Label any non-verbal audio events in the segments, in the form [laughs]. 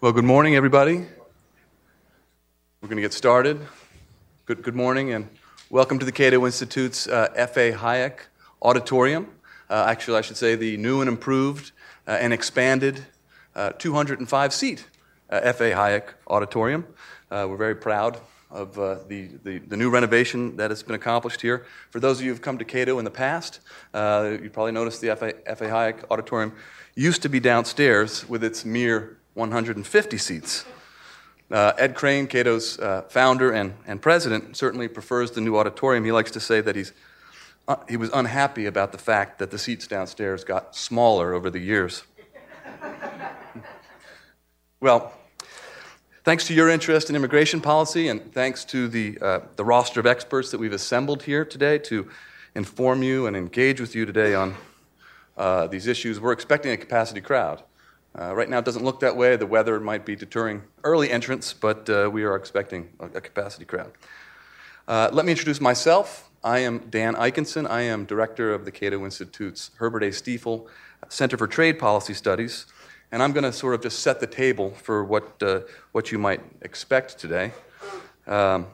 Well, good morning, everybody. We're going to get started. Good, good morning, and welcome to the Cato Institute's uh, F.A. Hayek Auditorium. Uh, actually, I should say the new and improved uh, and expanded 205 seat F.A. Hayek Auditorium. Uh, we're very proud of uh, the, the, the, new renovation that has been accomplished here. For those of you who've come to Cato in the past, uh, you probably noticed the. F.A. Hayek Auditorium used to be downstairs with its mere 150 seats. Uh, Ed Crane, Cato's uh, founder and, and president, certainly prefers the new auditorium. He likes to say that he's, uh, he was unhappy about the fact that the seats downstairs got smaller over the years. well, thanks to your interest in immigration policy and thanks to the, uh, the roster of experts that we've assembled here today to inform you and engage with you today on uh, these issues, we're expecting a capacity crowd. Uh, right now, it doesn't look that way. The weather might be deterring early entrants, but uh, we are expecting a, a capacity crowd. Uh, let me introduce myself. I am Dan Ikenson. I am director of the Cato Institute's Herbert A. Stiefel Center for Trade Policy Studies, and I'm going to sort of just set the table for what, uh, what you might expect today. Um,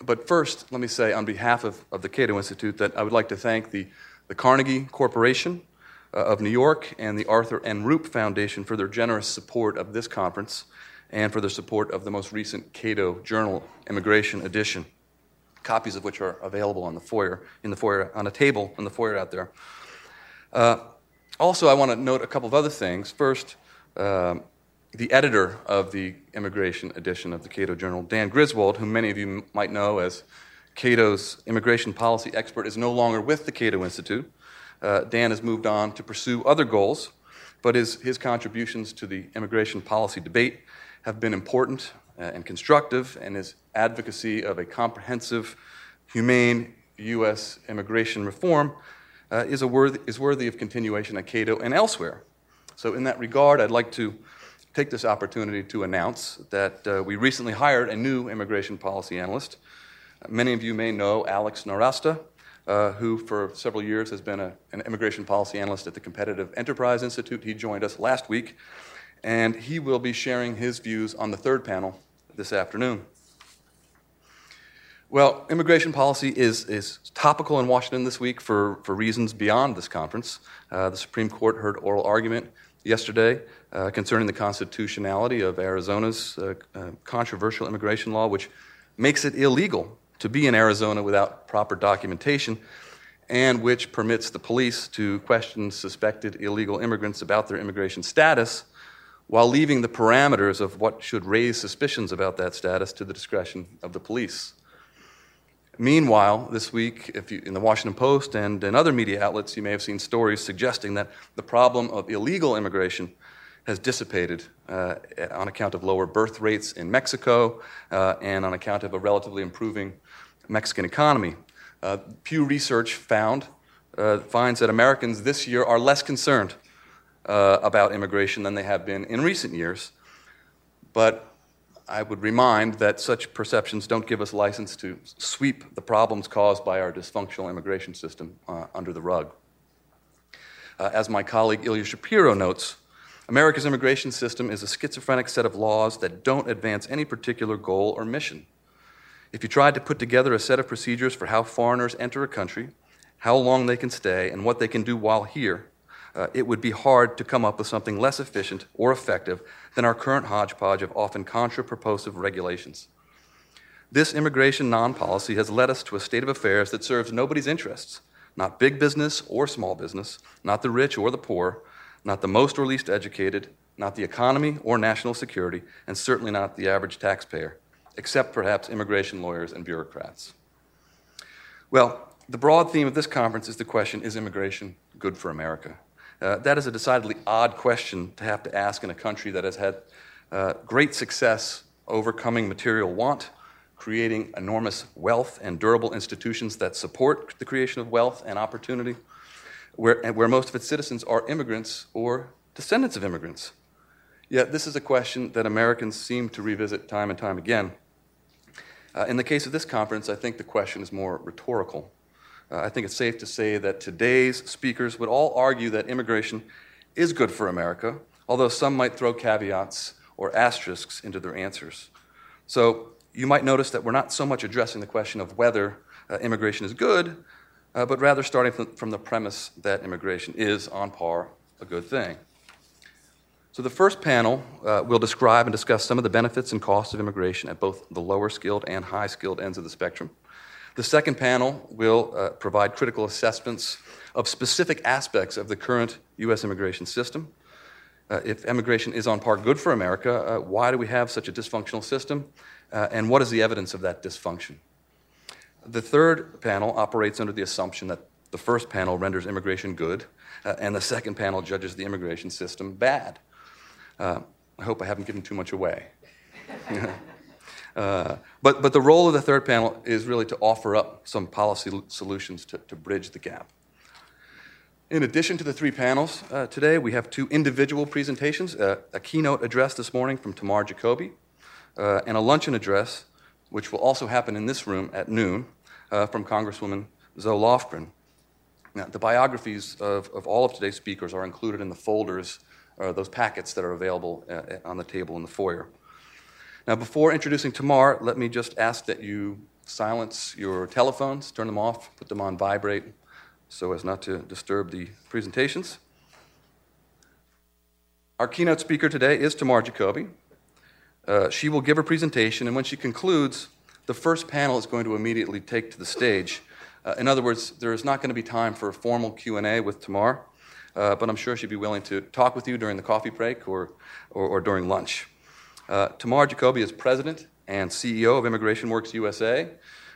but first, let me say on behalf of, of the Cato Institute that I would like to thank the, the Carnegie Corporation of New York and the Arthur N. Rupe Foundation for their generous support of this conference and for their support of the most recent Cato Journal Immigration Edition, copies of which are available on the foyer, in the foyer, on a table in the foyer out there. Uh, also, I want to note a couple of other things. First, um, the editor of the immigration edition of the Cato Journal, Dan Griswold, whom many of you might know as Cato's immigration policy expert, is no longer with the Cato Institute. Uh, Dan has moved on to pursue other goals, but his, his contributions to the immigration policy debate have been important uh, and constructive, and his advocacy of a comprehensive, humane U.S. immigration reform uh, is, a worthy, is worthy of continuation at Cato and elsewhere. So, in that regard, I'd like to take this opportunity to announce that uh, we recently hired a new immigration policy analyst. Many of you may know Alex Nowrasteh uh, who for several years has been a, an immigration policy analyst at the Competitive Enterprise Institute. He joined us last week, and he will be sharing his views on the third panel this afternoon. Well, immigration policy is, is topical in Washington this week for, for reasons beyond this conference. Uh, the Supreme Court heard oral argument yesterday uh, concerning the constitutionality of Arizona's uh, uh controversial immigration law, which makes it illegal to be in Arizona without proper documentation, and which permits the police to question suspected illegal immigrants about their immigration status while leaving the parameters of what should raise suspicions about that status to the discretion of the police. Meanwhile, this week, you, in the Washington Post and in other media outlets, you may have seen stories suggesting that the problem of illegal immigration has dissipated uh, on account of lower birth rates in Mexico uh, and on account of a relatively improving Mexican economy. Uh, Pew Research found uh, finds that Americans this year are less concerned uh, about immigration than they have been in recent years. But I would remind that such perceptions don't give us license to sweep the problems caused by our dysfunctional immigration system uh, under the rug. As my colleague Ilya Shapiro notes, America's immigration system is a schizophrenic set of laws that don't advance any particular goal or mission. If you tried to put together a set of procedures for how foreigners enter a country, how long they can stay, and what they can do while here, uh, it would be hard to come up with something less efficient or effective than our current hodgepodge of often contra regulations. This immigration non policy has led us to a state of affairs that serves nobody's interests not big business or small business, not the rich or the poor, not the most or least educated, not the economy or national security, and certainly not the average taxpayer except perhaps immigration lawyers and bureaucrats. Well, the broad theme of this conference is the question is immigration good for America? Uh, that is a decidedly odd question to have to ask in a country that has had uh, great success overcoming material want, creating enormous wealth and durable institutions that support the creation of wealth and opportunity, where, where most of its citizens are immigrants or descendants of immigrants. Yet, this is a question that Americans seem to revisit time and time again. Uh, in the case of this conference, I think the question is more rhetorical. Uh, I think it's safe to say that today's speakers would all argue that immigration is good for America, although some might throw caveats or asterisks into their answers. So you might notice that we're not so much addressing the question of whether uh, immigration is good, uh, but rather starting from, from the premise that immigration is, on par, a good thing. So, the first panel uh, will describe and discuss some of the benefits and costs of immigration at both the lower skilled and high skilled ends of the spectrum. The second panel will uh, provide critical assessments of specific aspects of the current U.S. immigration system. Uh, if immigration is on par good for America, uh, why do we have such a dysfunctional system? Uh, and what is the evidence of that dysfunction? The third panel operates under the assumption that the first panel renders immigration good, uh, and the second panel judges the immigration system bad. Uh, I hope I haven't given too much away. [laughs] uh, but, but the role of the third panel is really to offer up some policy solutions to, to bridge the gap. In addition to the three panels uh, today, we have two individual presentations uh, a keynote address this morning from Tamar Jacoby, uh, and a luncheon address, which will also happen in this room at noon, uh, from Congresswoman Zoe Lofgren. Now, the biographies of, of all of today's speakers are included in the folders, or those packets that are available uh, on the table in the foyer. Now, before introducing Tamar, let me just ask that you silence your telephones, turn them off, put them on vibrate, so as not to disturb the presentations. Our keynote speaker today is Tamar Jacoby. Uh, she will give her presentation, and when she concludes, the first panel is going to immediately take to the stage. Uh, in other words, there is not going to be time for a formal Q&A with Tamar, uh, but I'm sure she'd be willing to talk with you during the coffee break or, or, or during lunch. Uh, Tamar Jacoby is president and CEO of Immigration Works USA,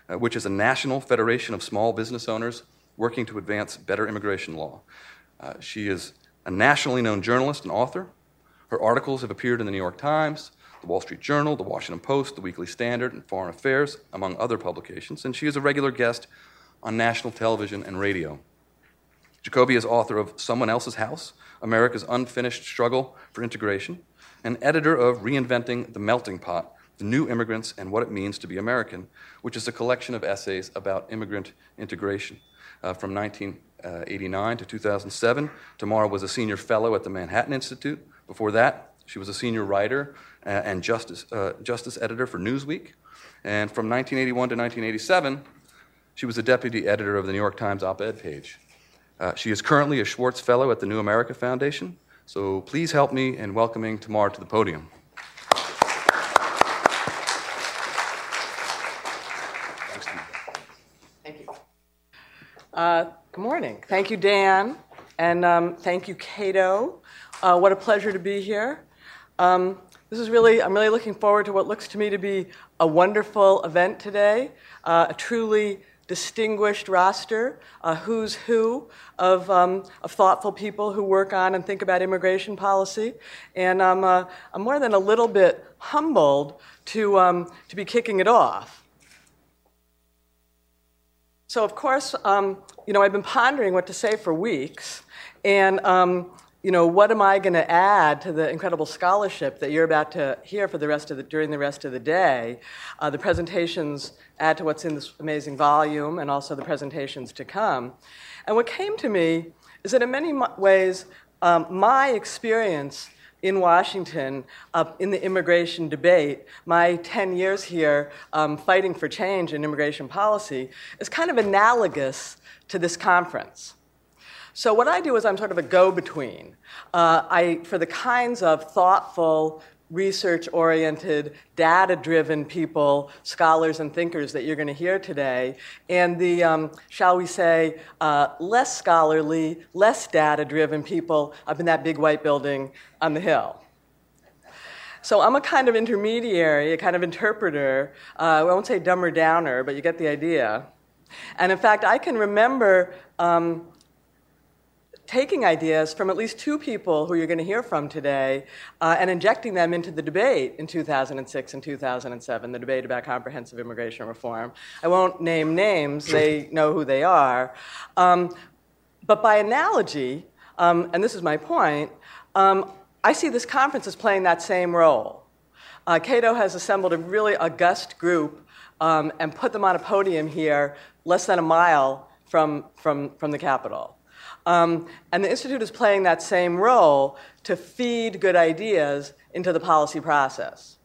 uh, which is a national federation of small business owners working to advance better immigration law. She is a nationally known journalist and author. Her articles have appeared in the New York Times, the Wall Street Journal, the Washington Post, the Weekly Standard, and Foreign Affairs, among other publications, and she is a regular guest on national television and radio. Jacoby is author of Someone Else's House America's Unfinished Struggle for Integration, and editor of Reinventing the Melting Pot The New Immigrants and What It Means to Be American, which is a collection of essays about immigrant integration. Uh, from 1989 to 2007, Tamar was a senior fellow at the Manhattan Institute. Before that, she was a senior writer uh, and justice, uh, justice editor for Newsweek. And from 1981 to 1987, she was a deputy editor of the New York Times op ed page. Uh, she is currently a Schwartz Fellow at the New America Foundation. So please help me in welcoming Tamar to the podium. Thank you. Uh, good morning. Thank you, Dan. And um, thank you, Cato. Uh, what a pleasure to be here. Um, this is really, I'm really looking forward to what looks to me to be a wonderful event today, uh, a truly distinguished roster, a who's who of, um, of thoughtful people who work on and think about immigration policy. And I'm, uh, I'm more than a little bit humbled to, um, to be kicking it off. So, of course, um, you know, I've been pondering what to say for weeks. And um, you know, what am I going to add to the incredible scholarship that you're about to hear for the rest of the, during the rest of the day? Uh, the presentations add to what's in this amazing volume and also the presentations to come. And what came to me is that in many ways, um, my experience in Washington uh, in the immigration debate, my 10 years here um, fighting for change in immigration policy, is kind of analogous to this conference. So what I do is I'm sort of a go-between. Uh, I, for the kinds of thoughtful, research-oriented, data-driven people, scholars and thinkers that you're going to hear today, and the, um, shall we say, uh, less scholarly, less data-driven people up in that big white building on the hill. So I'm a kind of intermediary, a kind of interpreter. Uh, I won't say dumber downer, but you get the idea. And in fact, I can remember um, taking ideas from at least two people who you're going to hear from today uh, and injecting them into the debate in 2006 and 2007, the debate about comprehensive immigration reform. I won't name names, they know who they are. Um, but by analogy, um, and this is my point, um, I see this conference as playing that same role. Uh, Cato has assembled a really august group um, and put them on a podium here less than a mile from, from, from the Capitol. Um, and the Institute is playing that same role to feed good ideas into the policy process.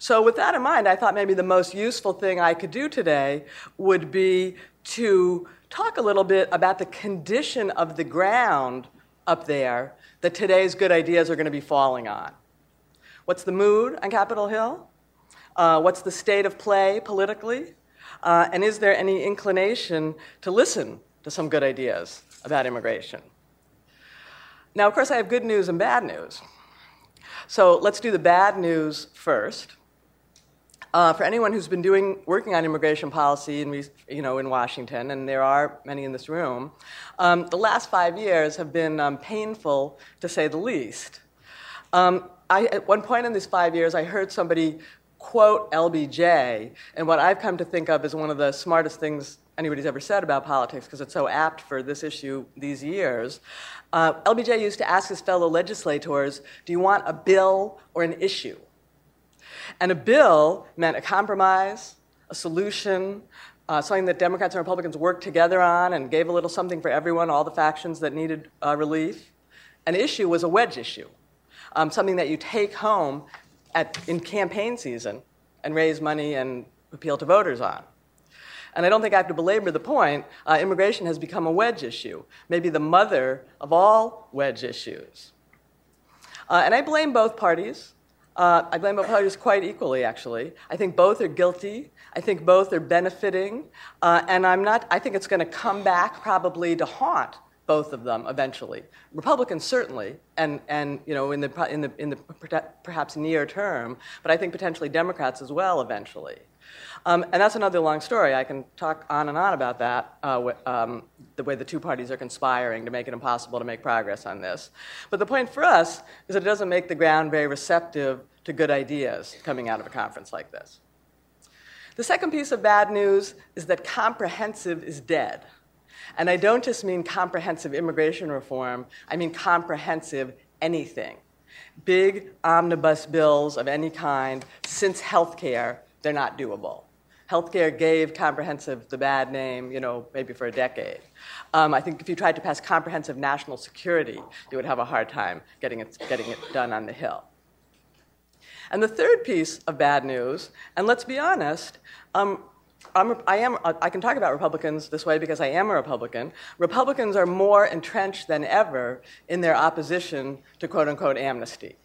So, with that in mind, I thought maybe the most useful thing I could do today would be to talk a little bit about the condition of the ground up there that today's good ideas are going to be falling on. What's the mood on Capitol Hill? Uh, what's the state of play politically? Uh, and is there any inclination to listen to some good ideas about immigration? Now, of course, I have good news and bad news. So let's do the bad news first. Uh, for anyone who's been doing, working on immigration policy in, you know, in Washington, and there are many in this room, um, the last five years have been um, painful to say the least. Um, I, at one point in these five years, I heard somebody quote LBJ, and what I've come to think of as one of the smartest things anybody's ever said about politics, because it's so apt for this issue these years. Uh, LBJ used to ask his fellow legislators, Do you want a bill or an issue? And a bill meant a compromise, a solution, uh, something that Democrats and Republicans worked together on and gave a little something for everyone, all the factions that needed uh, relief. An issue was a wedge issue, um, something that you take home at, in campaign season and raise money and appeal to voters on. And I don't think I have to belabor the point. Uh, immigration has become a wedge issue, maybe the mother of all wedge issues. Uh, and I blame both parties. Uh, I blame both parties quite equally, actually. I think both are guilty. I think both are benefiting. Uh, and I'm not, I think it's going to come back probably to haunt both of them eventually. Republicans certainly, and, and you know, in the, in, the, in the perhaps near term, but I think potentially Democrats as well eventually. Um, and that's another long story. I can talk on and on about that, uh, um, the way the two parties are conspiring to make it impossible to make progress on this. But the point for us is that it doesn't make the ground very receptive to good ideas coming out of a conference like this. The second piece of bad news is that comprehensive is dead. And I don't just mean comprehensive immigration reform, I mean comprehensive anything. Big omnibus bills of any kind, since healthcare, they're not doable. Healthcare gave comprehensive the bad name, you know, maybe for a decade. Um, I think if you tried to pass comprehensive national security, you would have a hard time getting it, getting it done on the Hill. And the third piece of bad news, and let's be honest, um, I'm, I, am, I can talk about Republicans this way because I am a Republican. Republicans are more entrenched than ever in their opposition to quote unquote amnesty.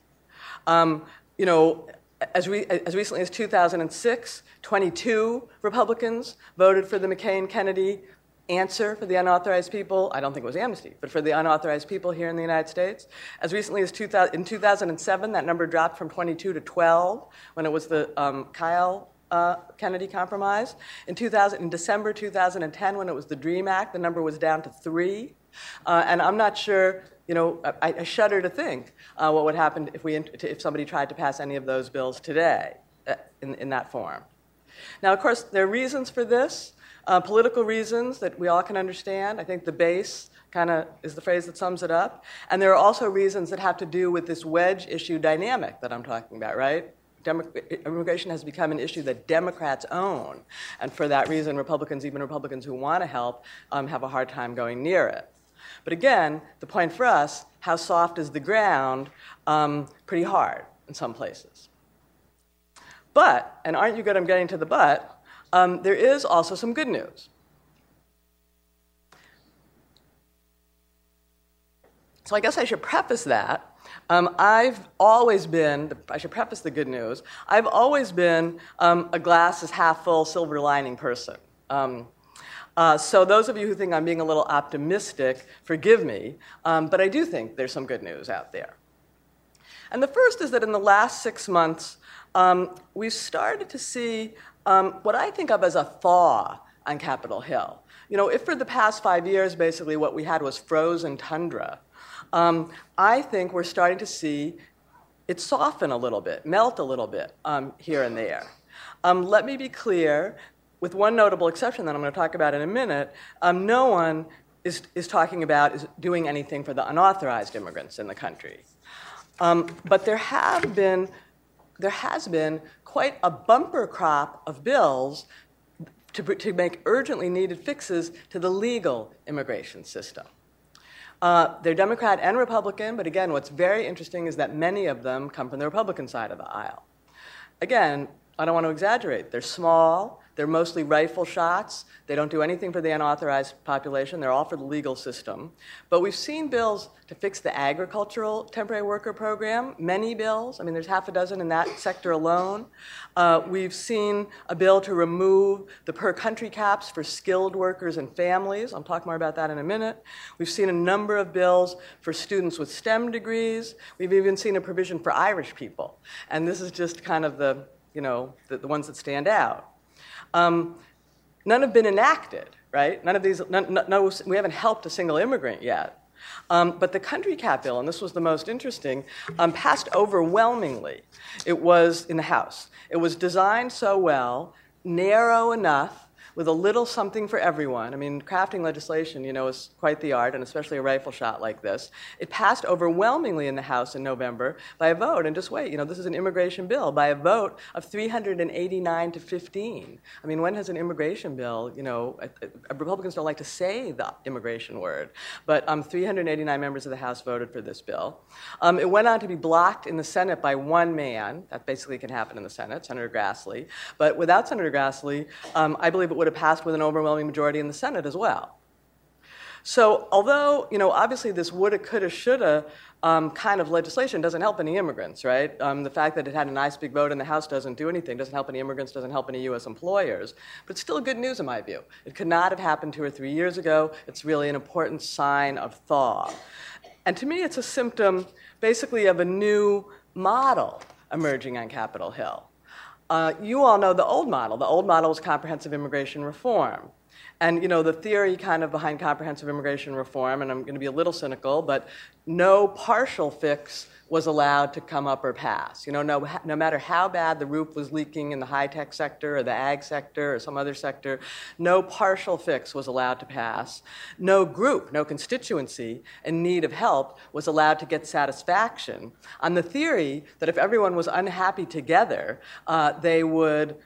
Um, you know, as, re, as recently as 2006, 22 Republicans voted for the McCain Kennedy answer for the unauthorized people. I don't think it was amnesty, but for the unauthorized people here in the United States. As recently as 2000, in 2007, that number dropped from 22 to 12 when it was the um, Kyl uh, Kennedy Compromise. In, 2000, in December 2010, when it was the DREAM Act, the number was down to three. Uh, and I'm not sure, you know, I, I shudder to think uh, what would happen if, we, if somebody tried to pass any of those bills today uh, in, in that form. Now, of course, there are reasons for this, uh, political reasons that we all can understand. I think the base kind of is the phrase that sums it up. And there are also reasons that have to do with this wedge issue dynamic that I'm talking about, right? Demo- immigration has become an issue that Democrats own. And for that reason, Republicans, even Republicans who want to help, um, have a hard time going near it. But again, the point for us how soft is the ground? Um, pretty hard in some places. But, and aren't you good I'm getting to the but, um, there is also some good news. So I guess I should preface that um, I've always been, I should preface the good news, I've always been um, a glass is half full, silver lining person. Um, uh, so, those of you who think I'm being a little optimistic, forgive me, um, but I do think there's some good news out there. And the first is that in the last six months, um, we've started to see um, what I think of as a thaw on Capitol Hill. You know, if for the past five years, basically, what we had was frozen tundra, um, I think we're starting to see it soften a little bit, melt a little bit um, here and there. Um, let me be clear, with one notable exception that I'm going to talk about in a minute, um, no one is, is talking about is doing anything for the unauthorized immigrants in the country. Um, but there have been, there has been quite a bumper crop of bills to, to make urgently needed fixes to the legal immigration system. Uh, they're Democrat and Republican, but again, what's very interesting is that many of them come from the Republican side of the aisle. Again, I don't want to exaggerate. They're small, they're mostly rifle shots. They don't do anything for the unauthorized population. They're all for the legal system. But we've seen bills to fix the agricultural temporary worker program, many bills. I mean, there's half a dozen in that sector alone. Uh, we've seen a bill to remove the per country caps for skilled workers and families. I'll talk more about that in a minute. We've seen a number of bills for students with STEM degrees. We've even seen a provision for Irish people. And this is just kind of the, you know, the, the ones that stand out. Um, none have been enacted, right? None of these, none, no, we haven't helped a single immigrant yet. Um, but the country cap bill, and this was the most interesting, um, passed overwhelmingly. It was in the House. It was designed so well, narrow enough with a little something for everyone. I mean, crafting legislation, you know, is quite the art, and especially a rifle shot like this. It passed overwhelmingly in the House in November by a vote, and just wait, you know, this is an immigration bill, by a vote of 389 to 15. I mean, when has an immigration bill, you know, Republicans don't like to say the immigration word, but um, 389 members of the House voted for this bill. Um, it went on to be blocked in the Senate by one man. That basically can happen in the Senate, Senator Grassley. But without Senator Grassley, um, I believe it would have passed with an overwhelming majority in the Senate as well. So, although, you know, obviously this woulda, coulda, shoulda um, kind of legislation doesn't help any immigrants, right? Um, the fact that it had a nice big vote in the House doesn't do anything, doesn't help any immigrants, doesn't help any U.S. employers. But it's still good news in my view. It could not have happened two or three years ago. It's really an important sign of thaw. And to me, it's a symptom basically of a new model emerging on Capitol Hill. Uh, you all know the old model. The old model was comprehensive immigration reform. And you know the theory kind of behind comprehensive immigration reform, and I'm going to be a little cynical, but no partial fix was allowed to come up or pass. You know, no, no matter how bad the roof was leaking in the high tech sector or the ag sector or some other sector, no partial fix was allowed to pass. No group, no constituency in need of help was allowed to get satisfaction on the theory that if everyone was unhappy together, uh, they would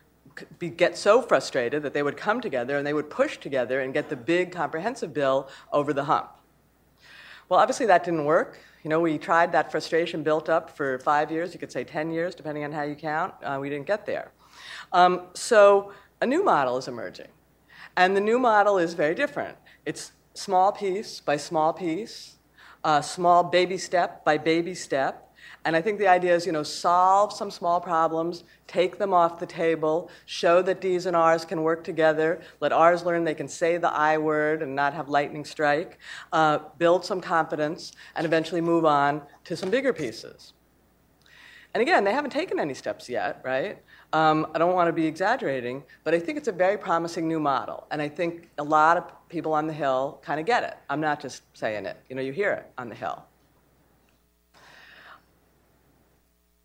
be, get so frustrated that they would come together and they would push together and get the big comprehensive bill over the hump. Well, obviously that didn't work. You know, we tried that frustration built up for five years, you could say 10 years, depending on how you count. Uh, we didn't get there. Um, so a new model is emerging. And the new model is very different. It's small piece by small piece, uh, small baby step by baby step, and I think the idea is, you know, solve some small problems, take them off the table, show that D's and R's can work together, let R's learn they can say the I word and not have lightning strike, uh, build some confidence, and eventually move on to some bigger pieces. And again, they haven't taken any steps yet, right? Um, I don't want to be exaggerating, but I think it's a very promising new model. And I think a lot of people on the Hill kind of get it. I'm not just saying it. You know, you hear it on the Hill.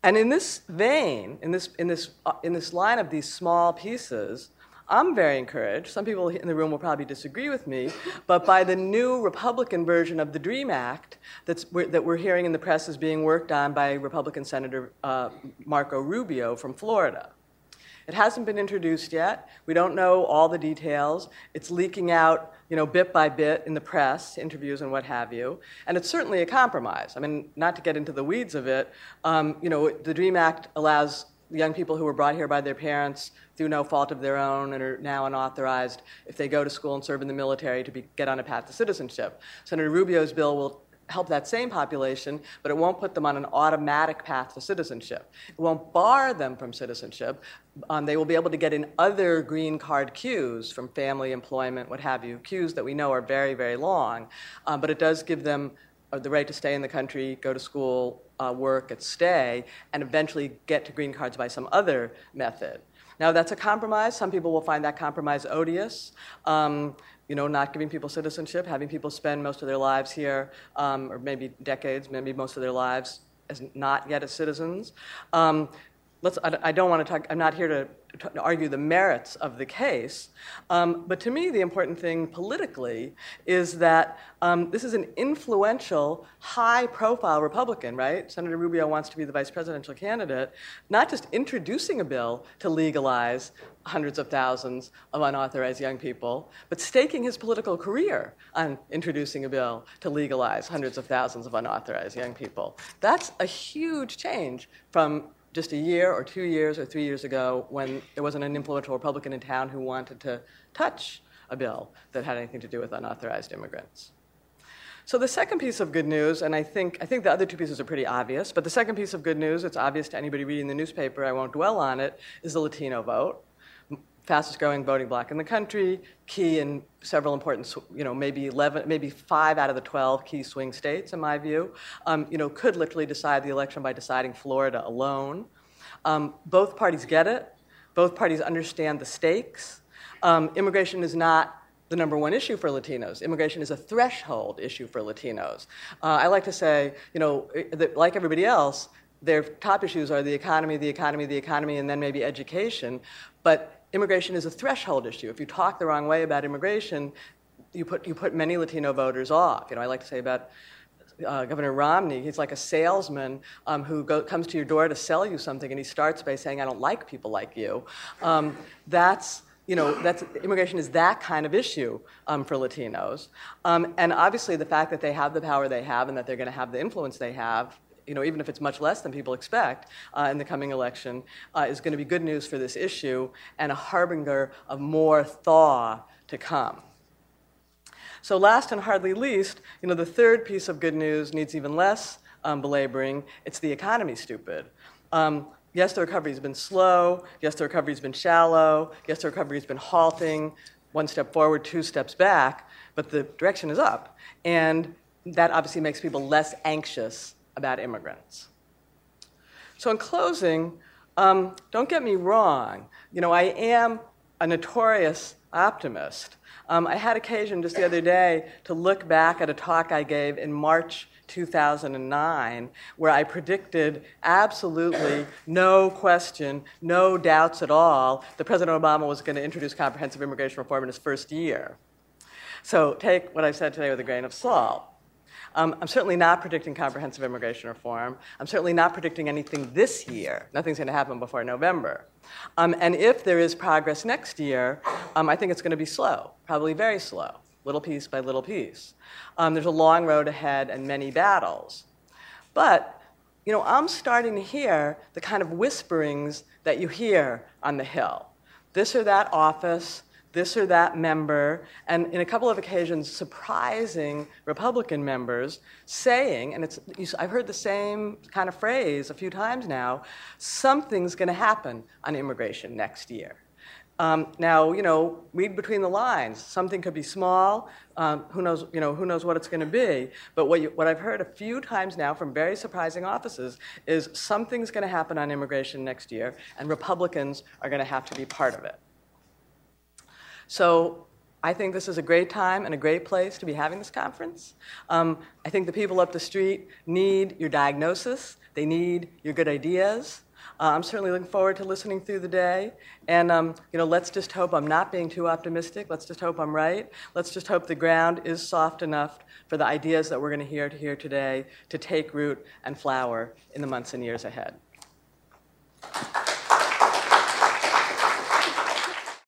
And in this vein, in this, in, this, uh, in this line of these small pieces, I'm very encouraged. Some people in the room will probably disagree with me, but by the new Republican version of the DREAM Act that's, that we're hearing in the press is being worked on by Republican Senator uh, Marco Rubio from Florida. It hasn't been introduced yet. We don't know all the details. It's leaking out, you know, bit by bit in the press, interviews and what have you. And it's certainly a compromise. I mean, not to get into the weeds of it, um, you know, the DREAM Act allows young people who were brought here by their parents through no fault of their own and are now unauthorized, if they go to school and serve in the military, to be, get on a path to citizenship. Senator Rubio's bill will help that same population, but it won't put them on an automatic path to citizenship. It won't bar them from citizenship. Um, they will be able to get in other green card queues from family, employment, what have you, queues that we know are very, very long. Um, but it does give them uh, the right to stay in the country, go to school, uh, work, and stay, and eventually get to green cards by some other method. Now, that's a compromise. Some people will find that compromise odious. Um, you know, not giving people citizenship, having people spend most of their lives here, um, or maybe decades, maybe most of their lives, as not yet as citizens. Um, let's, I, I don't want to talk, I'm not here to, to argue the merits of the case, um, but to me, the important thing politically is that um, this is an influential, high profile Republican, right? Senator Rubio wants to be the vice presidential candidate, not just introducing a bill to legalize hundreds of thousands of unauthorized young people, but staking his political career on introducing a bill to legalize hundreds of thousands of unauthorized young people. That's a huge change from just a year or two years or three years ago when there wasn't an influential Republican in town who wanted to touch a bill that had anything to do with unauthorized immigrants. So the second piece of good news, and I think, I think the other two pieces are pretty obvious, but the second piece of good news, it's obvious to anybody reading the newspaper, I won't dwell on it, is the Latino vote fastest growing voting bloc in the country, key in several important, you know, maybe 11, maybe five out of the 12 key swing states, in my view, um, you know, could literally decide the election by deciding Florida alone. Um, both parties get it. Both parties understand the stakes. Um, immigration is not the number one issue for Latinos. Immigration is a threshold issue for Latinos. Uh, I like to say, you know, that like everybody else, their top issues are the economy, the economy, the economy, and then maybe education. But immigration is a threshold issue. If you talk the wrong way about immigration, you put, you put many Latino voters off. You know, I like to say about uh, Governor Romney, he's like a salesman um, who go, comes to your door to sell you something, and he starts by saying, "I don't like people like you." Um, that's you know, that's, immigration is that kind of issue um, for Latinos. Um, and obviously, the fact that they have the power they have and that they're going to have the influence they have you know, even if it's much less than people expect uh, in the coming election, uh, is going to be good news for this issue and a harbinger of more thaw to come. So, last and hardly least, you know, the third piece of good news needs even less um, belaboring. It's the economy, stupid. Um, yes, the recovery's been slow. Yes, the recovery's been shallow. Yes, the recovery's been halting. One step forward, two steps back. But the direction is up. And that obviously makes people less anxious about immigrants. So, in closing, um, don't get me wrong. You know, I am a notorious optimist. Um, I had occasion just the other day to look back at a talk I gave in March 2009, where I predicted absolutely no question, no doubts at all, that President Obama was going to introduce comprehensive immigration reform in his first year. So take what I've said today with a grain of salt. Um, I'm certainly not predicting comprehensive immigration reform. I'm certainly not predicting anything this year. Nothing's going to happen before November. Um, and if there is progress next year, um, I think it's going to be slow, probably very slow, little piece by little piece. Um, there's a long road ahead and many battles. But, you know, I'm starting to hear the kind of whisperings that you hear on the Hill. This or that office, this or that member, and in a couple of occasions, surprising Republican members saying, and it's, I've heard the same kind of phrase a few times now something's going to happen on immigration next year. Um, now, you know, read between the lines. Something could be small. Um, who knows? You know, who knows what it's going to be? But what, you, what I've heard a few times now from very surprising offices is something's going to happen on immigration next year, and Republicans are going to have to be part of it. So I think this is a great time and a great place to be having this conference. Um, I think the people up the street need your diagnosis, they need your good ideas. Uh, I'm certainly looking forward to listening through the day. And, um, you know, let's just hope I'm not being too optimistic. Let's just hope I'm right. Let's just hope the ground is soft enough for the ideas that we're going to hear to hear today to take root and flower in the months and years ahead.